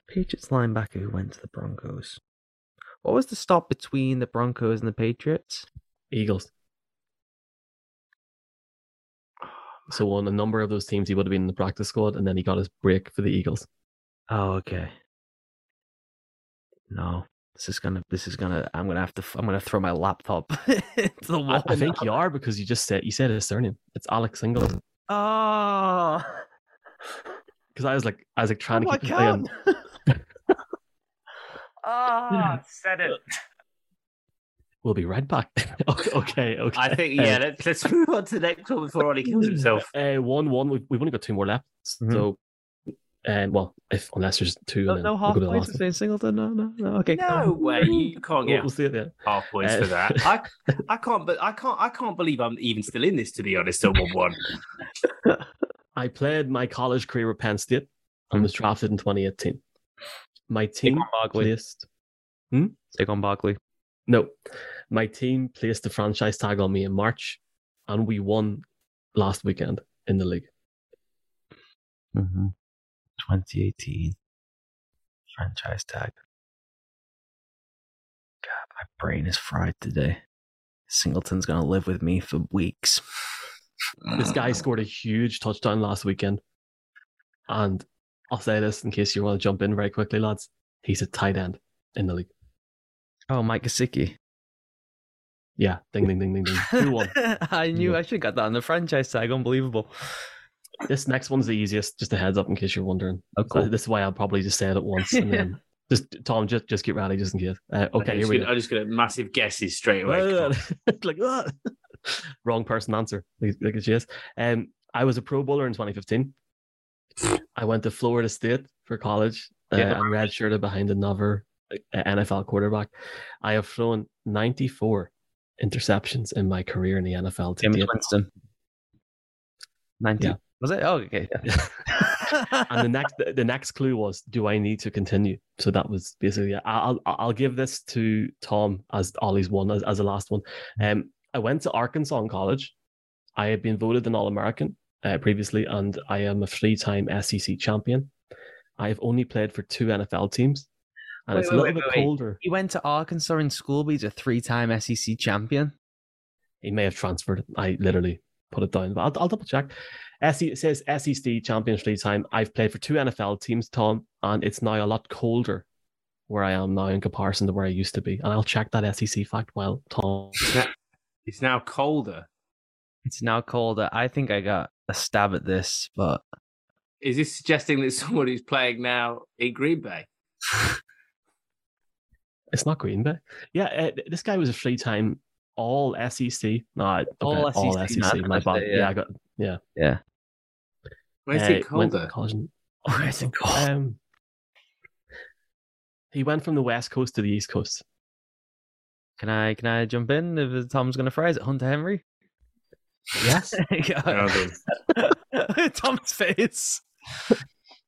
Patriots linebacker who went to the Broncos. What was the stop between the Broncos and the Patriots? Eagles. So on a number of those teams, he would have been in the practice squad, and then he got his break for the Eagles. Oh, okay. No, this is gonna. This is gonna. I'm gonna have to. I'm gonna throw my laptop into the I, wall. I think you are because you just said you said his surname. It's Alex Singleton. Oh, Because I was like, I was like trying oh to keep playing. god. Ah, said it. We'll be right back. okay, okay, okay. I think, yeah, let's, let's move on to the next one before Ollie kills himself. Uh, one, one. We've, we've only got two more left. Mhm. So, um, well, if unless there's two, No, and then no we'll half go to the points last for saying Singleton. No, no, no. Okay. No on. way, you can't get We'll, we'll see it there. half points for Uh, that. I, I can't, but I can't, I can't believe I'm even still in this. To be honest, at one one. I played my college career at Penn State and was drafted in 2018. My team Saquon Barkley. placed Saquon Barkley. no, my team placed the franchise tag on me in March, and we won last weekend in the league. Mm-hmm. 2018 franchise tag. God, my brain is fried today. Singleton's gonna live with me for weeks. This guy mm. scored a huge touchdown last weekend, and I'll say this in case you want to jump in very quickly, lads. He's a tight end in the league. Oh, Mike Gesicki. Yeah, ding, ding, ding, ding, ding. Two one. I knew Yeah. I should have got that on the franchise tag. Unbelievable. This next one's the easiest. Just a heads up in case you're wondering. Oh, So. This is why I'll probably just say it at once, and then just Tom, just just get ready, just in case. Uh, okay, I'm here just we gonna- go. I'm just to massive guesses straight away. like ah. wrong person answer like, like she is. Um, I was a Pro Bowler in 2015. I went to Florida State for college uh, Yeah. and redshirted behind another uh, NFL quarterback. I have thrown 94 interceptions in my career in the NFL to Jameis. Winston. 90. Yeah. Was it? Oh, okay. and the next the next clue was do I need to continue? So that was basically I'll I'll, I'll give this to Tom as Ollie's one as, as the last one. Um, I went to Arkansas in college. I had been voted an All American uh, previously, and I am a three time SEC champion. I have only played for two NFL teams, and Wait, it's wait, a little wait, bit wait, wait. colder. he went to Arkansas in school, but he's a three-time SEC champion. He may have transferred. I literally put it down, but I'll, I'll double check. SE, it says SEC Champions League time. I've played for two NFL teams, Tom, and it's now a lot colder where I am now in comparison to where I used to be. And I'll check that SEC fact while Tom. It's now colder. It's now colder. I think I got a stab at this, but Is this suggesting that someone who's playing now in Green Bay? It's not Green Bay. Yeah, uh, this guy was a free time All SEC. No, I- okay, All all SEC, SEC. My bad. Yeah. Yeah, I got. Yeah. yeah. Where's Uh, went to college in- Where's it called? Um, he went from the west coast to the east coast. Can I can I jump in if Tom's going to phrase it? Hunter Henry? Yes. Oh. Tom's face.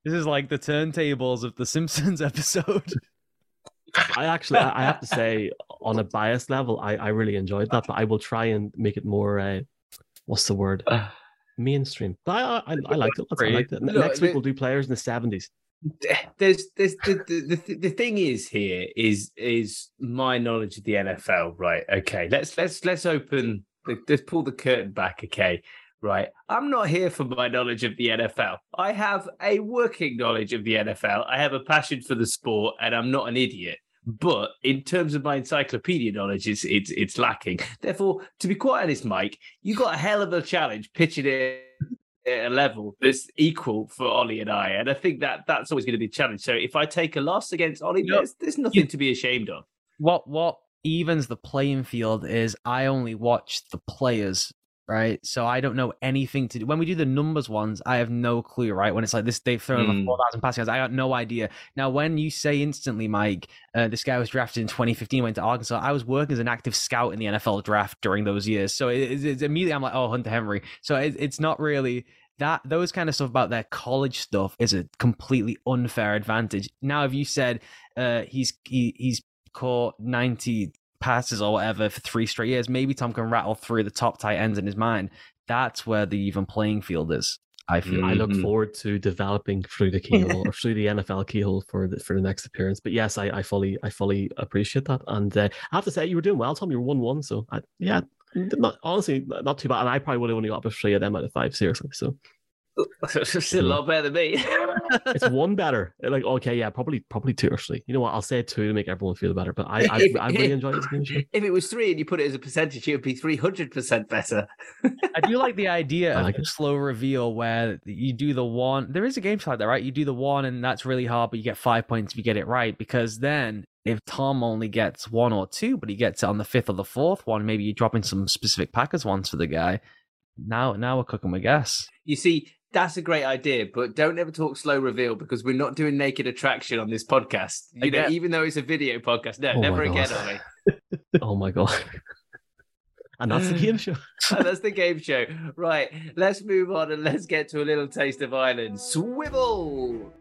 This is like the turntables of the Simpsons episode. I actually, I I have to say, on a biased level, I, I really enjoyed that, but I will try and make it more, uh, what's the word? Mainstream. But I, I, I liked it. I liked it. Look, Next week we'll do players in the seventies. there's there's the, the, the, the thing is here is is my knowledge of the NFL right okay let's let's let's open the, let's pull the curtain back okay right I'm not here for my knowledge of the NFL I have a working knowledge of the NFL I have a passion for the sport and I'm not an idiot but in terms of my encyclopedia knowledge it's it's it's lacking therefore to be quite honest Mike you got a hell of a challenge pitching it at a level that's equal for Ollie and I. And I think that that's always going to be a challenge. So if I take a loss against Ollie, No, there's, there's nothing to be ashamed of. what what evens the playing field is I only watch the players, right? So I don't know anything to do. When we do the numbers ones, I have no clue, right? When it's like this, they've thrown over Mm. 4,000 passing yards, I got no idea. Now, when you say instantly, Mike, uh, this guy was drafted in 2015, went to Arkansas, I was working as an active scout in the NFL draft during those years. So it, it's, it's immediately, I'm like, oh, Hunter Henry. So it, it's not really that those kind of stuff about their college stuff is a completely unfair advantage. Now, if you said uh, he's he, he's caught 90 passes or whatever for three straight years, maybe Tom can rattle through the top tight ends in his mind. That's where the even playing field is. I feel. I look Mhm. forward to developing through the keyhole or through the NFL keyhole for the for the next appearance. But yes, I, I fully I fully appreciate that, and uh, I have to say you were doing well, Tom. You were one one, so I, yeah, not honestly not too bad. And I probably would have only got up a three of them out of five, seriously. So it's a lot better than me. it's one better. Like okay, yeah, probably probably two or three. You know what? I'll say two to make everyone feel better. But I I, I really enjoyed this game show. if it was three and you put it as a percentage, it would be 300% better. I do like the idea I of like a it. slow reveal where you do the one. There is a game like that, right? You do the one, and that's really hard, but you get five points if you get it right. Because then, if Tom only gets one or two, but he gets it on the fifth or the fourth one, maybe you drop in some specific Packers ones for the guy. Now, now we're cooking with gas. You see, that's a great idea, but don't ever talk slow reveal because we're not doing naked attraction on this podcast. You know, even though it's a video podcast. No, Oh never again, God. Ollie. Oh my god. And that's the game show. And that's the game show. Right, let's move on and let's get to a little taste of Ireland. Swivel!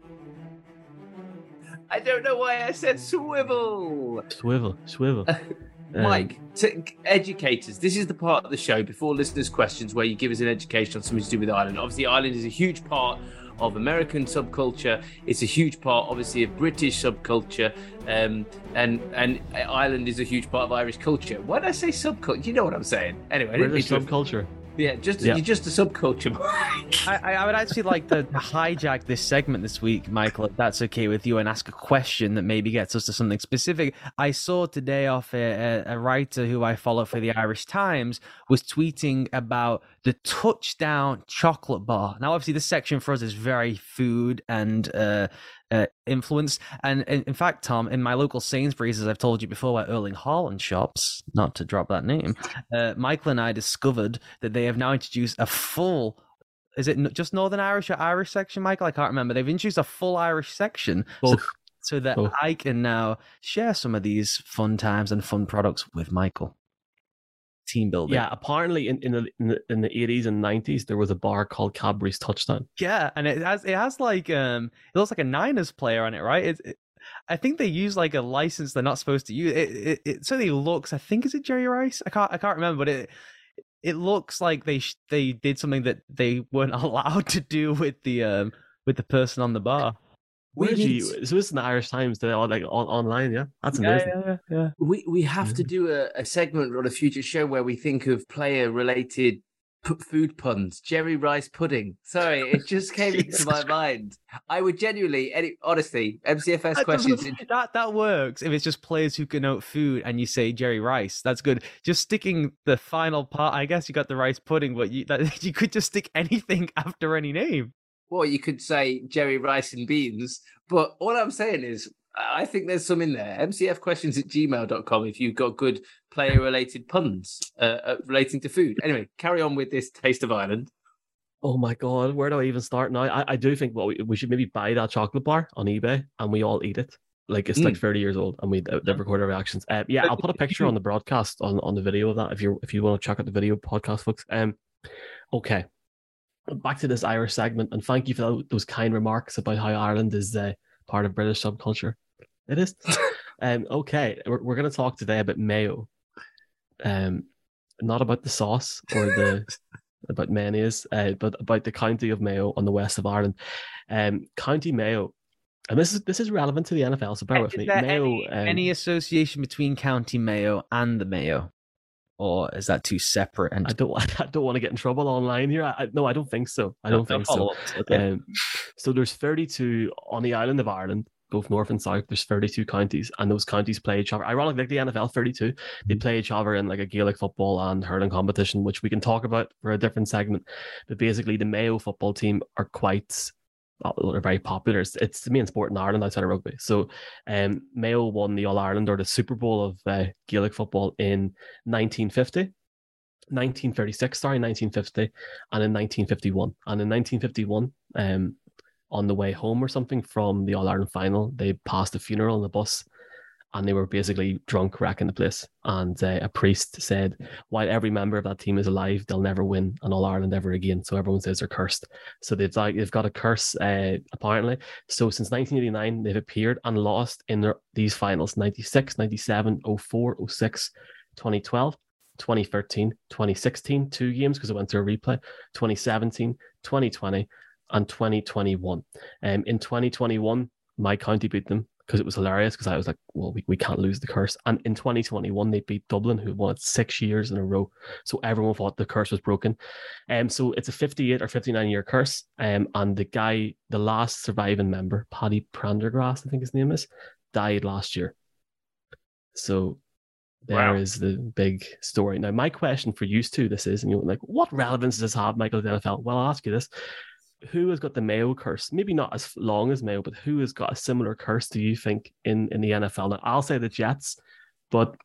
I don't know why I said swivel. Swivel, swivel. Um, Mike, to educate us. This is the part of the show before listeners' questions where you give us an education on something to do with Ireland. Obviously, Ireland is a huge part of American subculture. It's a huge part, obviously, of British subculture, um, and and Ireland is a huge part of Irish culture. Why did I say subculture? You know what I'm saying. Anyway, British subculture. Yeah, just Yeah. you're just a subculture. I, I- I would actually like to hijack this segment this week, Michael, if that's okay with you, and ask a question that maybe gets us to something specific. I saw today off a, a, a writer who I follow for the Irish Times was tweeting about the touchdown chocolate bar. Now, obviously, this section for us is very food and uh, uh, influence. And in, in fact, Tom, in my local Sainsbury's, as I've told you before, where Erling Haaland shops, not to drop that name, uh, Michael and I discovered that they have now introduced a full. Is it just Northern Irish or Irish section, Michael? I can't remember. They've introduced a full Irish section so, so that Both. I can now share some of these fun times and fun products with Michael. Team building. Yeah, apparently in, in the in the in the eighties and nineties there was a bar called Cadbury's Touchdown. Yeah, and it has it has like um it looks like a Niners player on it, right? It, it, I think they use like a license they're not supposed to use. It, it it certainly looks. I think is it Jerry Rice? I can't I can't remember, but it it looks like they sh- they did something that they weren't allowed to do with the um with the person on the bar. We Where did need you? So this is in the Irish Times. They're all like on, online. Yeah, that's amazing. yeah, yeah, yeah. we we have to do a, a segment on a future show where we think of player related p- food puns. Jerry Rice pudding. Sorry, it just came into my mind. I would genuinely, any honestly, MCFS That, questions. that that works if it's just players who can note food and you say Jerry Rice. That's good. Just sticking the final part. I guess you got the rice pudding, but you that, you could just stick anything after any name. Well, you could say Jerry Rice and beans, but all I'm saying is I think there's some in there. MCF questions at gmail.com if you've got good player related puns uh, uh, relating to food. Anyway, carry on with this Taste of Ireland. Oh my god, where do I even start now? I, I do think well we, we should maybe buy that chocolate bar on eBay and we all eat it. Like it's like Mm. 30 years old and we they record our reactions. Uh, yeah, I'll put a picture on the broadcast on, on the video of that if you if you want to check out the video podcast, folks. Um, okay, back to this Irish segment and thank you for those kind remarks about how Ireland is uh, part of British subculture. It is. um, okay, we're we're gonna talk today about mayo. Um, not about the sauce or the about mayonnaise, uh, but about the county of Mayo on the west of Ireland. Um, County Mayo, and this is this is relevant to the NFL, so bear with me. Mayo, any, um, any association between County Mayo and the Mayo, or is that two separate? And I don't I don't want to get in trouble online here. I, I, no, I don't think so. I don't think so. Okay. Um, so there's 32 on the island of Ireland, both north and south. There's 32 counties, and those counties play each other. Ironically, like the NFL, 32, they play each other in like a Gaelic football and hurling competition, which we can talk about for a different segment. But basically, the Mayo football team are quite. They're very popular. It's, it's the main sport in Ireland outside of rugby. So, um, Mayo won the All Ireland or the Super Bowl of uh, Gaelic football in 1950. 1936, sorry, 1950, and in 1951. And in 1951, um, on the way home or something from the All Ireland final, they passed a funeral on the bus and they were basically drunk, wrecking the place. And uh, a priest said, while every member of that team is alive, they'll never win an All Ireland ever again. So everyone says they're cursed. So they've like they've got a curse uh, apparently. So since 1989, they've appeared and lost in their, these finals 96, 97, 04, 06, 2012. 2013, 2016, two games because it went to a replay, 2017, 2020, and 2021. Um, in 2021, my county beat them because it was hilarious because I was like, well, we, we can't lose the curse. And in 2021, they beat Dublin, who won it six years in a row. So everyone thought the curse was broken. Um, so it's a 58 or 59 year curse. Um, and the guy, the last surviving member, Paddy Prendergrass, I think his name is, died last year. So there is Wow. the big story. Now, my question for you two, this is, and you're like, what relevance does this have, Michael, to the NFL? Well, I'll ask you this. Who has got the Mayo curse? Maybe not as long as Mayo, but who has got a similar curse, do you think, in, in the NFL? Now, I'll say the Jets, but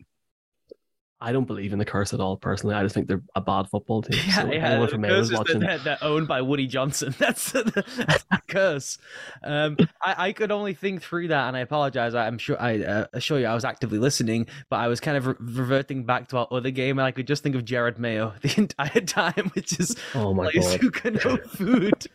I don't believe in the curse at all, personally. I just think they're a bad football team. Yeah, so yeah. the from Mayo curse is is that watching, they're, owned by Woody Johnson. That's the, that's the curse. Um, I, I could only think through that, and I apologize. I, I'm sure I uh, assure you I was actively listening, but I was kind of re- reverting back to our other game, and I could just think of Jerod Mayo the entire time, which is oh my players God. who can know food.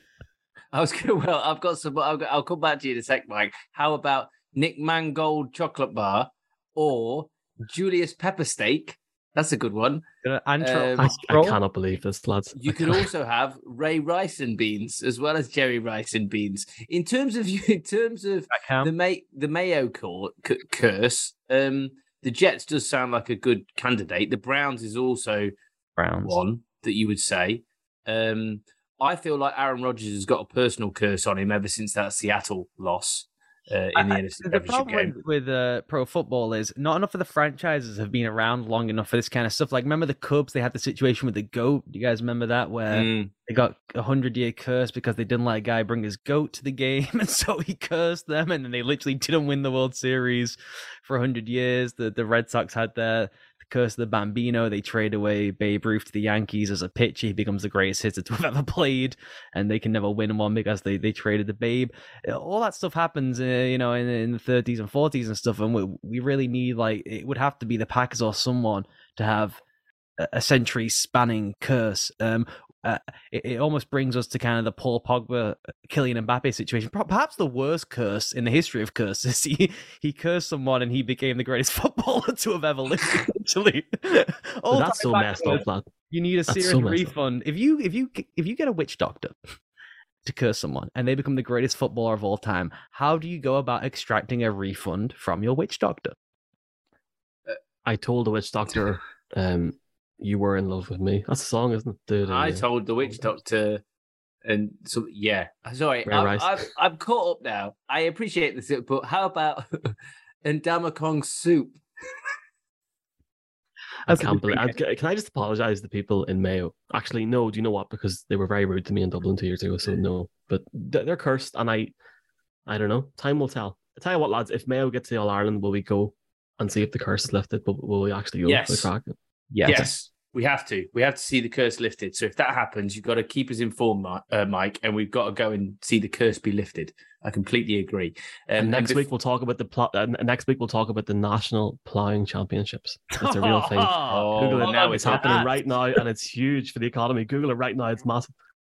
I was going well. I've got some. I'll, I'll come back to you in a sec, Mike. How about Nick Mangold chocolate bar or Julius pepper steak? That's a good one. Um, I, I cannot believe this, lads. You could also have Ray Rice and Beans as well as Jerry Rice and Beans. In terms of in terms of the May the Mayo cur- cu- curse, um, the Jets does sound like a good candidate. The Browns is also Browns. one that you would say. Um, I feel like Aaron Rodgers has got a personal curse on him ever since that Seattle loss uh, in the I- NFC the problem game. with, uh, pro football is not enough of the franchises have been around long enough for this kind of stuff. Like, remember the Cubs? They had the situation with the goat. Do you guys remember that? Where Mm. they got a hundred year curse because they didn't let a guy bring his goat to the game, and so he cursed them, and then they literally didn't win the World Series for a hundred years. The the Red Sox had their the curse of the Bambino. They trade away Babe Ruth to the Yankees as a pitcher. He becomes the greatest hitter to have ever played, and they can never win one because they they traded the Babe. All that stuff happens, uh, you know, in, in the 30s and 40s and stuff, and we we really need like it would have to be the Packers or someone to have a- a century spanning curse. Um, uh, it, it almost brings us to kind of the Paul Pogba, Kylian Mbappe situation. Perhaps the worst curse in the history of curses. He he cursed someone and he became the greatest footballer to have ever lived. Actually, that's so messed up, lad. You need a That's serious so refund. If you if you if you get a witch doctor to curse someone and they become the greatest footballer of all time, how do you go about extracting a refund from your witch doctor? I told the witch doctor, um, you were in love with me. That's a song, isn't it? Dude, I told the witch doctor, and so yeah. Sorry, I'm, I'm, I'm caught up now. I appreciate this, but how about Ndamukong soup? I can't believe. I- Can I just apologize to people in Mayo? Actually, no. Do you know what? Because they were very rude to me in Dublin two years ago. So no. But they're cursed, and I, I don't know. Time will tell. I tell you what, lads. If Mayo gets to All Ireland, will we go and see if the curse is lifted? But will we actually go? Yes. For the crack? Yes. Yes, we have to. We have to see the curse lifted. So if that happens, you've got to keep us informed, Mi- uh, Mike, and we've got to go and see the curse be lifted. I completely agree. Um, And next bef- week we'll talk about the pl- uh, next week we'll talk about the national ploughing championships. It's a real thing. Oh, Google it now. It's happening that. right now, and it's huge for the economy. Google it right now. It's massive.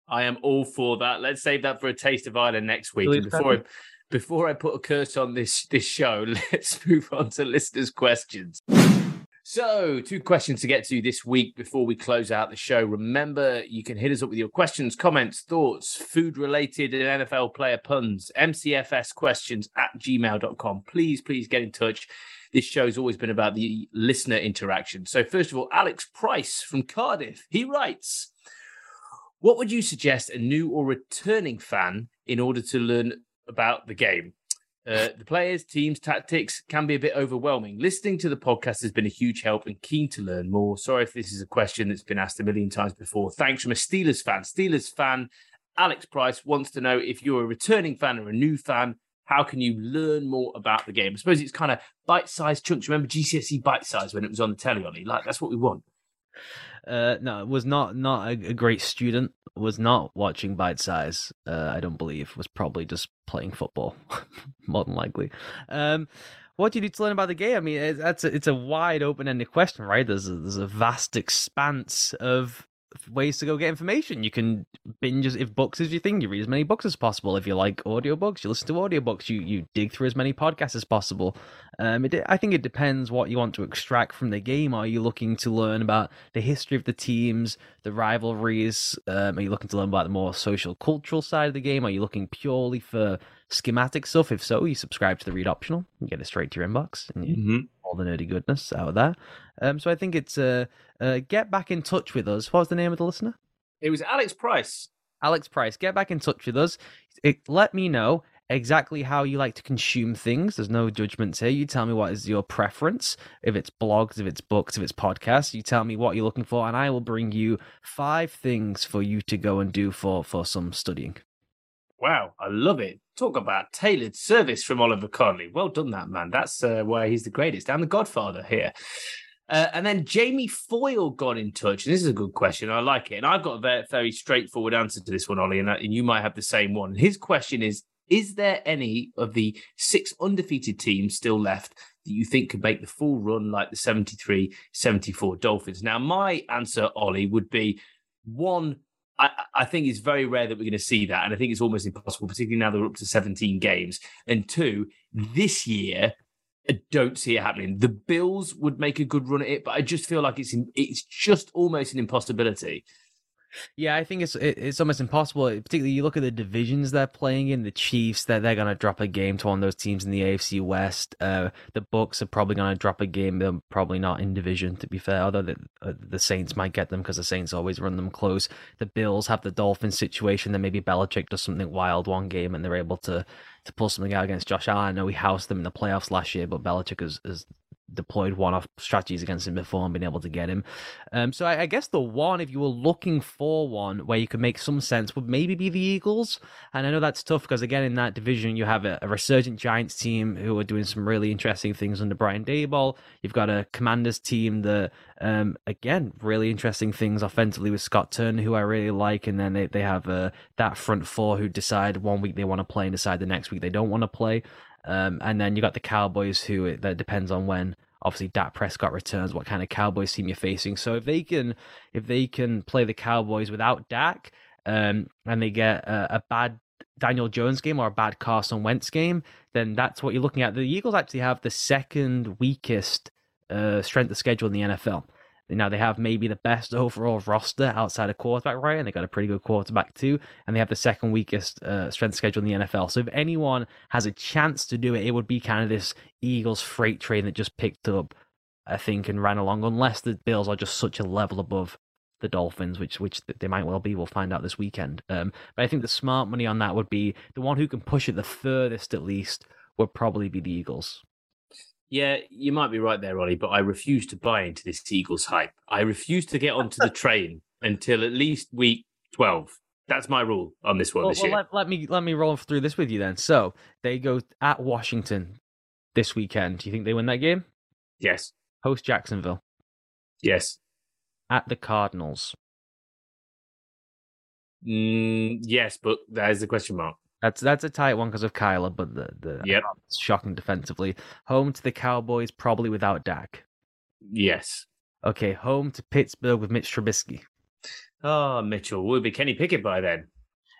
I am all for that. Let's save that for a taste of Ireland next week. Julius And before I, before I put a curse on this this show, let's move on to listeners' questions. So, two questions to get to this week before we close out the show. Remember, you can hit us up with your questions, comments, thoughts, food related and NFL player puns, MCFS questions at gmail.com. Please, please get in touch. This show's always been about the listener interaction. So, first of all, Alex Price from Cardiff, he writes, what would you suggest a new or returning fan in order to learn about the game? Uh, the players, teams, tactics can be a bit overwhelming. Listening to the podcast has been a huge help and keen to learn more. Sorry if this is a question that's been asked a million times before. Thanks from a Steelers fan. Steelers fan Alex Price wants to know if you're a returning fan or a new fan, how can you learn more about the game? I suppose it's kind of bite-sized chunks. Remember GCSE bite-size when it was on the telly, Ollie? Like that's what we want. Uh, no, was not not a, a great student. Was not watching Bite Size. Uh, I don't believe. Was probably just playing football, more than likely. Um, what do you need to learn about the game? I mean, it, that's a, it's a wide open ended question, right? There's a, there's a vast expanse of ways to go get information. You can binge as if books is your thing. You read as many books as possible. If you like audiobooks, you listen to audiobooks. You you dig through as many podcasts as possible. Um, it, I think it depends what you want to extract from the game. Are you looking to learn about the history of the teams, the rivalries? Um, are you looking to learn about the more social, cultural side of the game? Are you looking purely for schematic stuff? If so, you subscribe to the Read Optional. You get it straight to your inbox, and you Mm-hmm. All the nerdy goodness out of that. Um, so I think it's uh, uh, get back in touch with us. What was the name of the listener? It was Alex Price. Alex Price. Get back in touch with us. It, let me know exactly how you like to consume things. There's no judgments here. You tell me what is your preference. If it's blogs, if it's books, if it's podcasts, you tell me what you're looking for, and I will bring you five things for you to go and do for for some studying. Wow, I love it. Talk about tailored service from Oliver Connolly. Well done, that man. That's uh, why he's the greatest. I'm the godfather here. Uh, and then Jamie Foyle got in touch. And this is a good question. I like it. And I've got a very, very straightforward answer to this one, Ollie, and, uh, and you might have the same one. His question is Is there any of the six undefeated teams still left that you think could make the full run like the 73 74 Dolphins? Now, my answer, Ollie, would be one, I, think it's very rare that we're going to see that. And I think it's almost impossible, particularly now they're up to 17 games. And two, this year, I don't see it happening. The Bills would make a good run at it, but I just feel like it's it's just almost an impossibility. Yeah, I think it's it's almost impossible. Particularly, you look at the divisions they're playing in. The Chiefs, that they're, going to drop a game to one of those teams in the AFC West. Uh, the Bucs are probably going to drop a game. They're probably not in division, to be fair. Although the uh, the Saints might get them because the Saints always run them close. The Bills have the Dolphins situation. Then maybe Belichick does something wild one game and they're able to to pull something out against Josh Allen. I know we housed them in the playoffs last year, but Belichick has, has deployed one-off strategies against him before and been able to get him. Um, so I, I, guess the one, if you were looking for one where you could make some sense, would maybe be the Eagles. And I know that's tough because again, in that division, you have a, a, resurgent Giants team who are doing some really interesting things under Brian Daboll. You've got a Commanders team that, um, again, really interesting things offensively with Scott Turner, who I really like, and then they they have uh, that front four who decide one week they want to play and decide the next week they don't want to play. Um, and then you got the Cowboys, who that depends on when obviously Dak Prescott returns, what kind of Cowboys team you're facing. So if they can, if they can play the Cowboys without Dak, um, and they get a, a bad Daniel Jones game or a bad Carson Wentz game, then that's what you're looking at. The Eagles actually have the second weakest uh, strength of schedule in the NFL. Now they have maybe the best overall roster outside of quarterback, right? And they got a pretty good quarterback too, and they have the second weakest uh, strength schedule in the NFL. So if anyone has a chance to do it, it would be kind of this Eagles freight train that just picked up, I think, and ran along. Unless the Bills are just such a level above the Dolphins, which which they might well be. We'll find out this weekend. Um, but I think the smart money on that would be the one who can push it the furthest, at least, would probably be the Eagles. Yeah, you might be right there, Ollie, but I refuse to buy into this Eagles hype. I refuse to get onto the train until at least week 12. That's my rule on this one well, this well, year. Let, let, me let me roll through this with you then. So they go at Washington this weekend. Do you think they win that game? Yes. Host Jacksonville. Yes. At the Cardinals. Mm, yes, but there's the question mark. That's that's a tight one because of Kyler, but the the yep. shocking defensively. Home to the Cowboys, probably without Dak. Yes. Okay, home to Pittsburgh with Mitch Trubisky. Oh, Mitchell will be Kenny Pickett by then.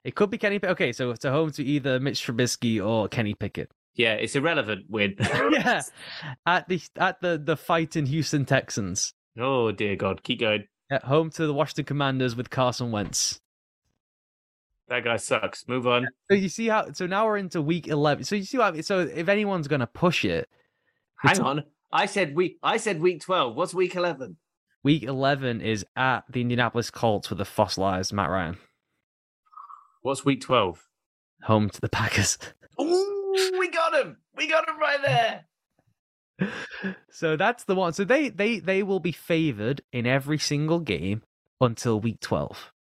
It could be Kenny. Okay, so it's a home to either Mitch Trubisky or Kenny Pickett. Yeah, it's irrelevant win. yeah, at the at the the fight in Houston Texans. Oh dear God, keep going. At home to the Washington Commanders with Carson Wentz. That guy sucks. Move on. So you see how? So now we're into week eleven. So you see what? So if anyone's gonna push it, hang on. I said week. I said week twelve. What's week eleven? Week eleven is at the Indianapolis Colts with the fossilized Matt Ryan. What's week twelve? Home to the Packers. Ooh, we got him. We got him right there. so that's the one. So they they they will be favored in every single game until week twelve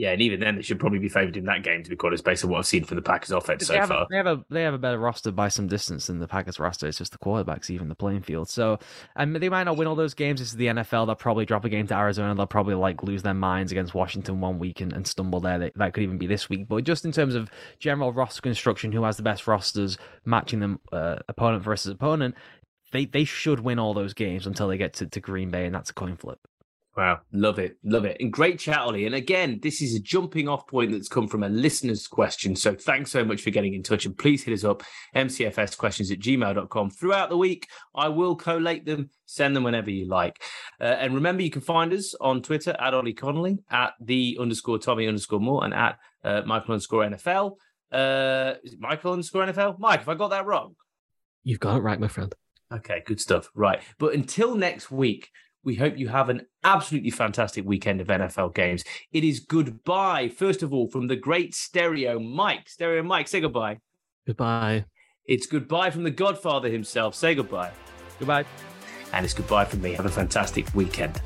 yeah, and even then they should probably be favoured in that game to be quite honest, based on what I've seen from the Packers offense so have far. They have a they have a better roster by some distance than the Packers roster. It's just the quarterbacks even the playing field. So and they might not win all those games. This is the NFL. They'll probably drop a game to Arizona. They'll probably like lose their minds against Washington one week and, and stumble there. They, that could even be this week. But just in terms of general roster construction, who has the best rosters, matching them uh, opponent versus opponent, they they should win all those games until they get to, to Green Bay, and that's a coin flip. Wow, love it, love it. And great chat, Ollie. And again, this is a jumping off point that's come from a listener's question. So thanks so much for getting in touch. And please hit us up, mcfsquestions at gmail.com. Throughout the week, I will collate them, send them whenever you like. Uh, and remember, you can find us on Twitter at Ollie Connolly, at the underscore Tommy underscore Moore, and at uh, Michael underscore NFL. Uh, is it Michael underscore NFL? Mike, have I got that wrong? You've got it right, my friend. Okay, good stuff. Right. But until next week, we hope you have an absolutely fantastic weekend of NFL games. It is goodbye, first of all, from the great Stereo Mike. Stereo Mike, say goodbye. Goodbye. It's goodbye from the Godfather himself. Say goodbye. Goodbye. And it's goodbye from me. Have a fantastic weekend.